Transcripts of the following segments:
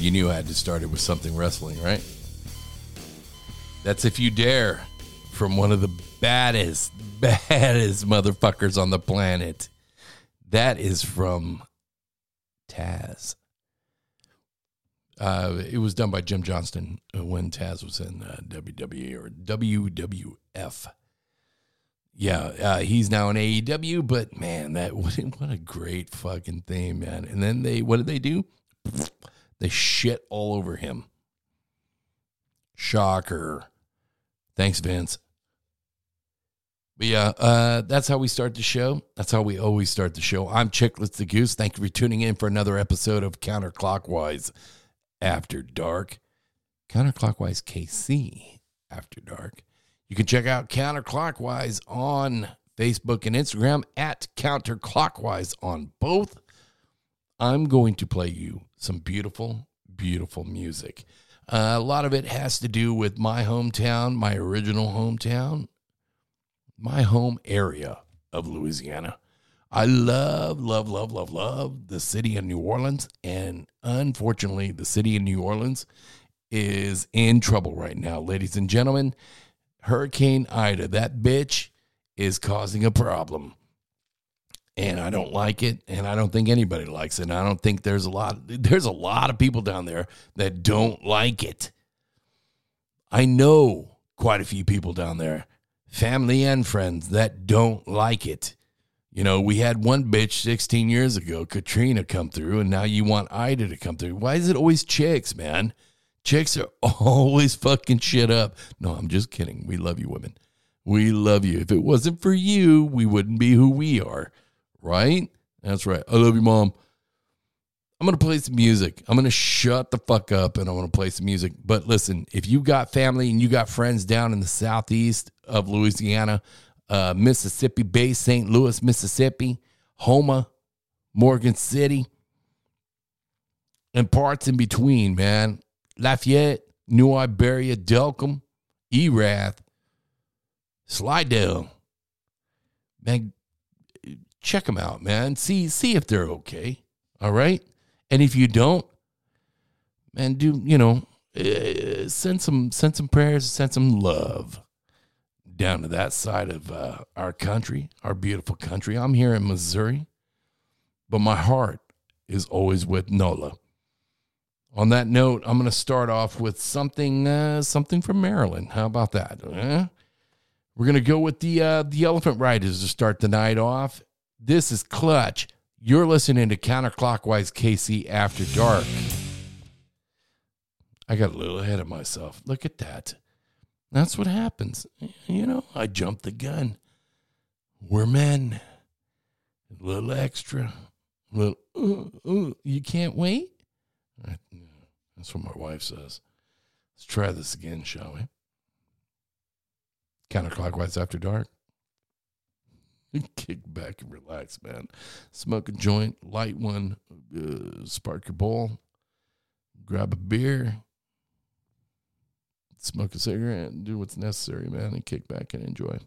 You knew I had to start it with something wrestling, right? That's If You Dare from one of the baddest, baddest motherfuckers on the planet. That is from Taz. Uh, it was done by Jim Johnston when Taz was in uh, WWE or WWF. Yeah, uh, he's now in AEW, but man, that what, what a great fucking thing, man. And then they, what did they do? They shit all over him. Shocker. Thanks, Vince. But yeah, uh, that's how we start the show. That's how we always start the show. I'm Chicklets the Goose. Thank you for tuning in for another episode of Counterclockwise After Dark. Counterclockwise KC After Dark. You can check out Counterclockwise on Facebook and Instagram at Counterclockwise on both. I'm going to play you some beautiful, beautiful music. Uh, a lot of it has to do with my hometown, my original hometown, my home area of Louisiana. I love, love, love, love, love the city of New Orleans. And unfortunately, the city of New Orleans is in trouble right now, ladies and gentlemen. Hurricane Ida, that bitch is causing a problem. And I don't like it, and I don't think anybody likes it. And I don't think there's a lot there's a lot of people down there that don't like it. I know quite a few people down there family and friends that don't like it. You know, we had one bitch 16 years ago, Katrina, come through, and now you want Ida to come through. Why is it always chicks, man? Chicks are always fucking shit up. No, I'm just kidding. We love you, women. We love you. If it wasn't for you, we wouldn't be who we are, right? That's right. I love you, mom. I'm going to play some music. I'm going to shut the fuck up and I'm going to play some music. But listen, if you got family and you got friends down in the southeast of Louisiana, uh, Mississippi Bay, St. Louis, Mississippi, Houma, Morgan City, and parts in between, man. Lafayette, New Iberia, Delcambre, Erath, Slidell. Man, check them out, man. See see if they're okay. All right? And if you don't, man, do, you know, uh, send some send some prayers, send some love down to that side of uh, our country, our beautiful country. I'm here in Missouri, but my heart is always with NOLA. On that note, I'm going to start off with something uh, something from Maryland. How about that? Eh? We're going to go with the uh, the Elephant Riders to start the night off. This is Clutch. You're listening to Counterclockwise KC After Dark. I got a little ahead of myself. Look at that. That's what happens. You know, I jumped the gun. We're men. A little extra. A little, ooh, ooh, you can't wait? Uh, that's what my wife says. Let's try this again, shall we? Counterclockwise after dark. Kick back and relax, man. Smoke a joint, light one, uh, spark your bowl, grab a beer, smoke a cigarette, and do what's necessary, man, and kick back and enjoy.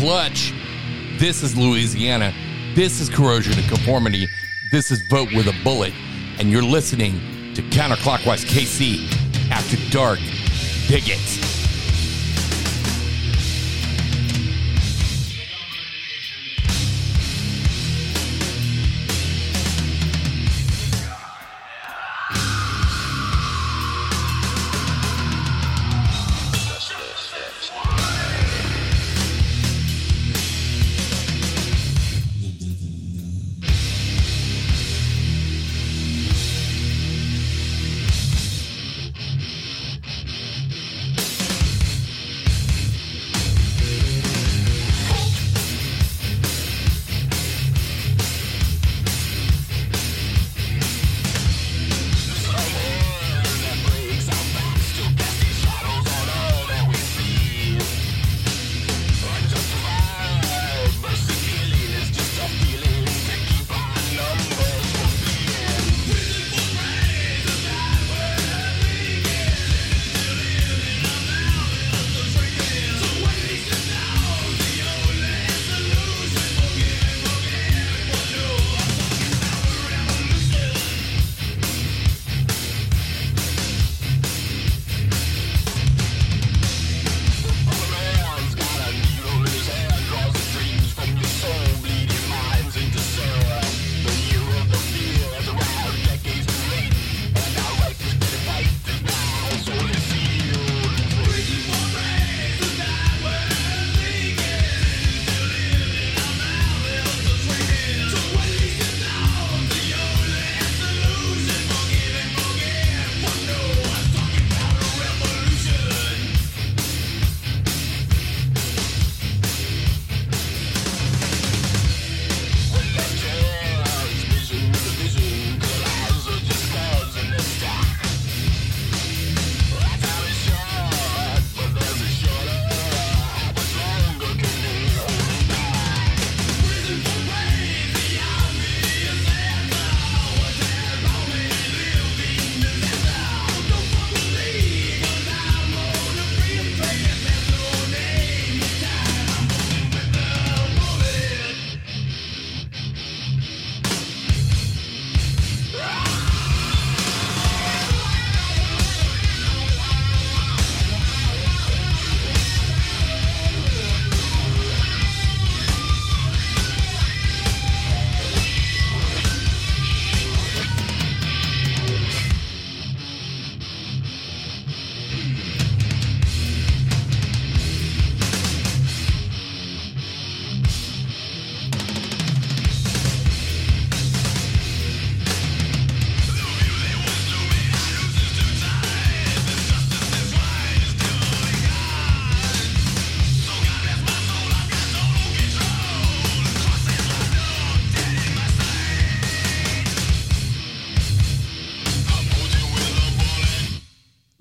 Clutch. This is Louisiana. This is Corrosion of Conformity. This is Vote with a Bullet. And you're listening to Counterclockwise KC After Dark. Dig it.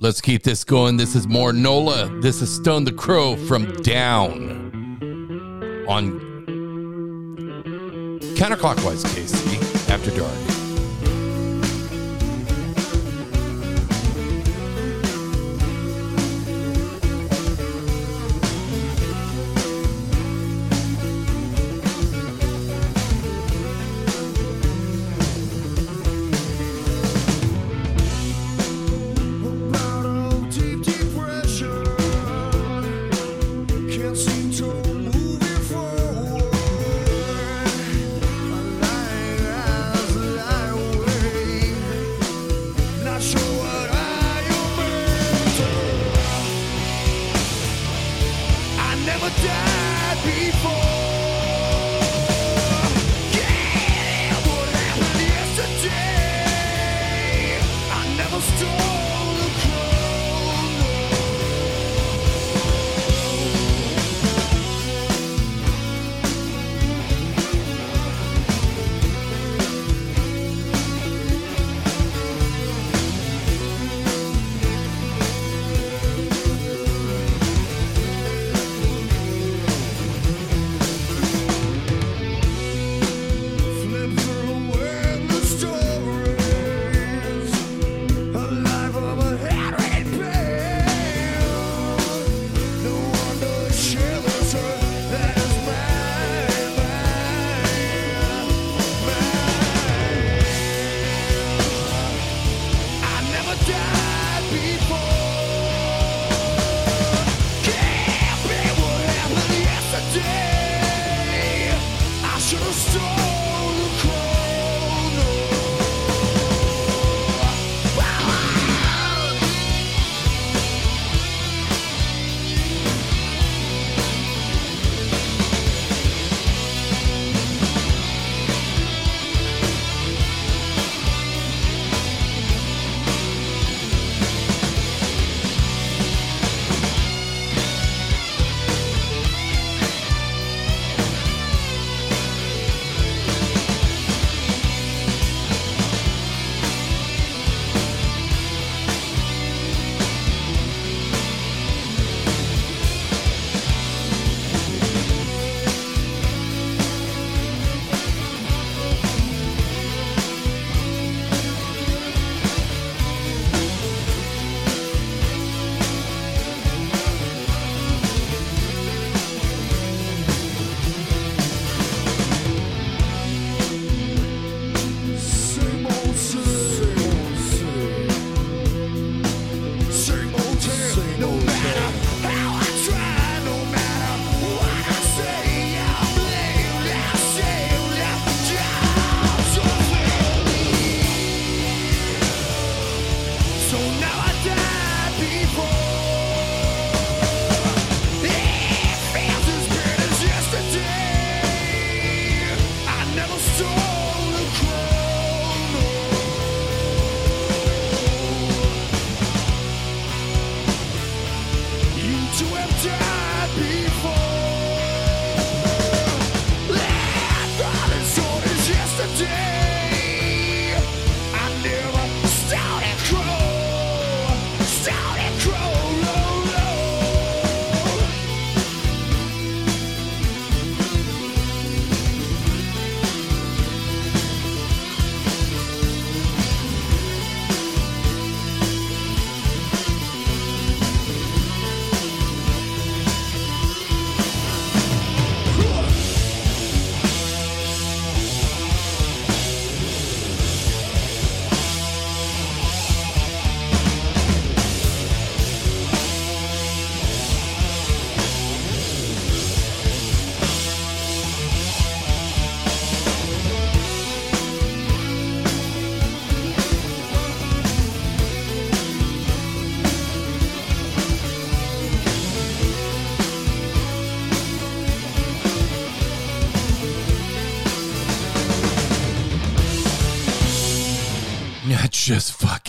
Let's keep this going. This is more Nola. This is Stone the Crow from Down on counterclockwise, KC, after dark.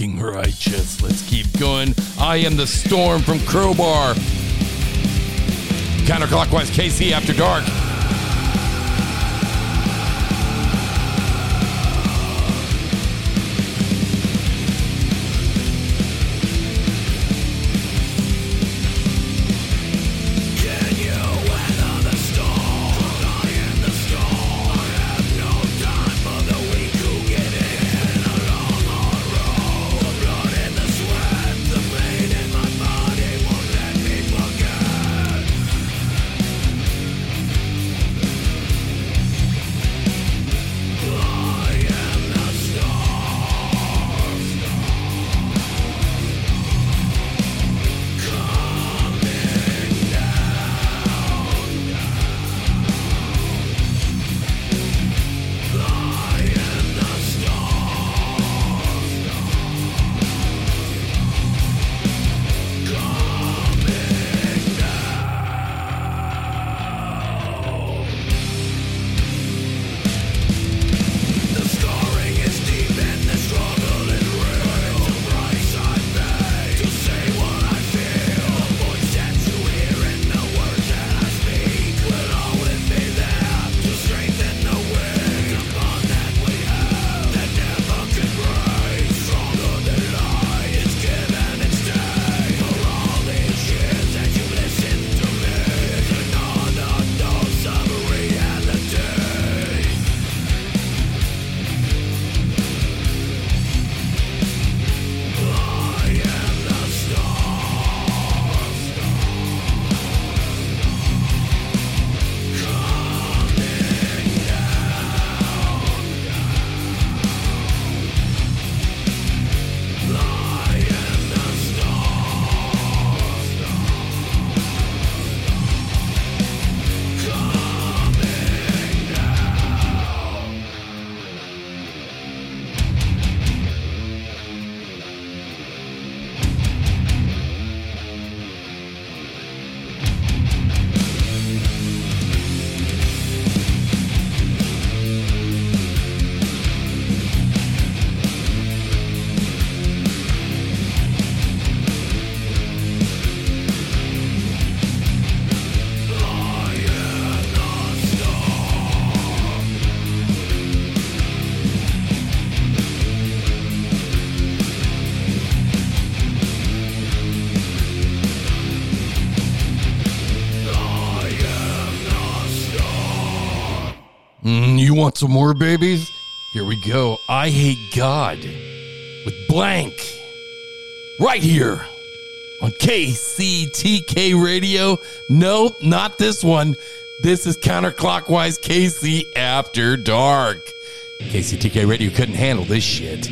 Fucking righteous. Let's keep going. I am the storm from Crowbar. Counterclockwise KC after dark. Want some more babies? Here we go. Eyehategod with Blank right here on KCTK Radio. Nope, not this one. This is counterclockwise KC After Dark. KCTK Radio couldn't handle this shit.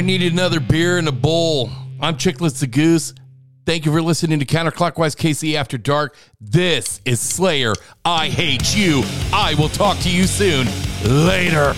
I need another beer and a bowl. I'm Chicklets the Goose. Thank you for listening to Counterclockwise KC After Dark. This is Slayer. I hate you. I will talk to you soon. Later.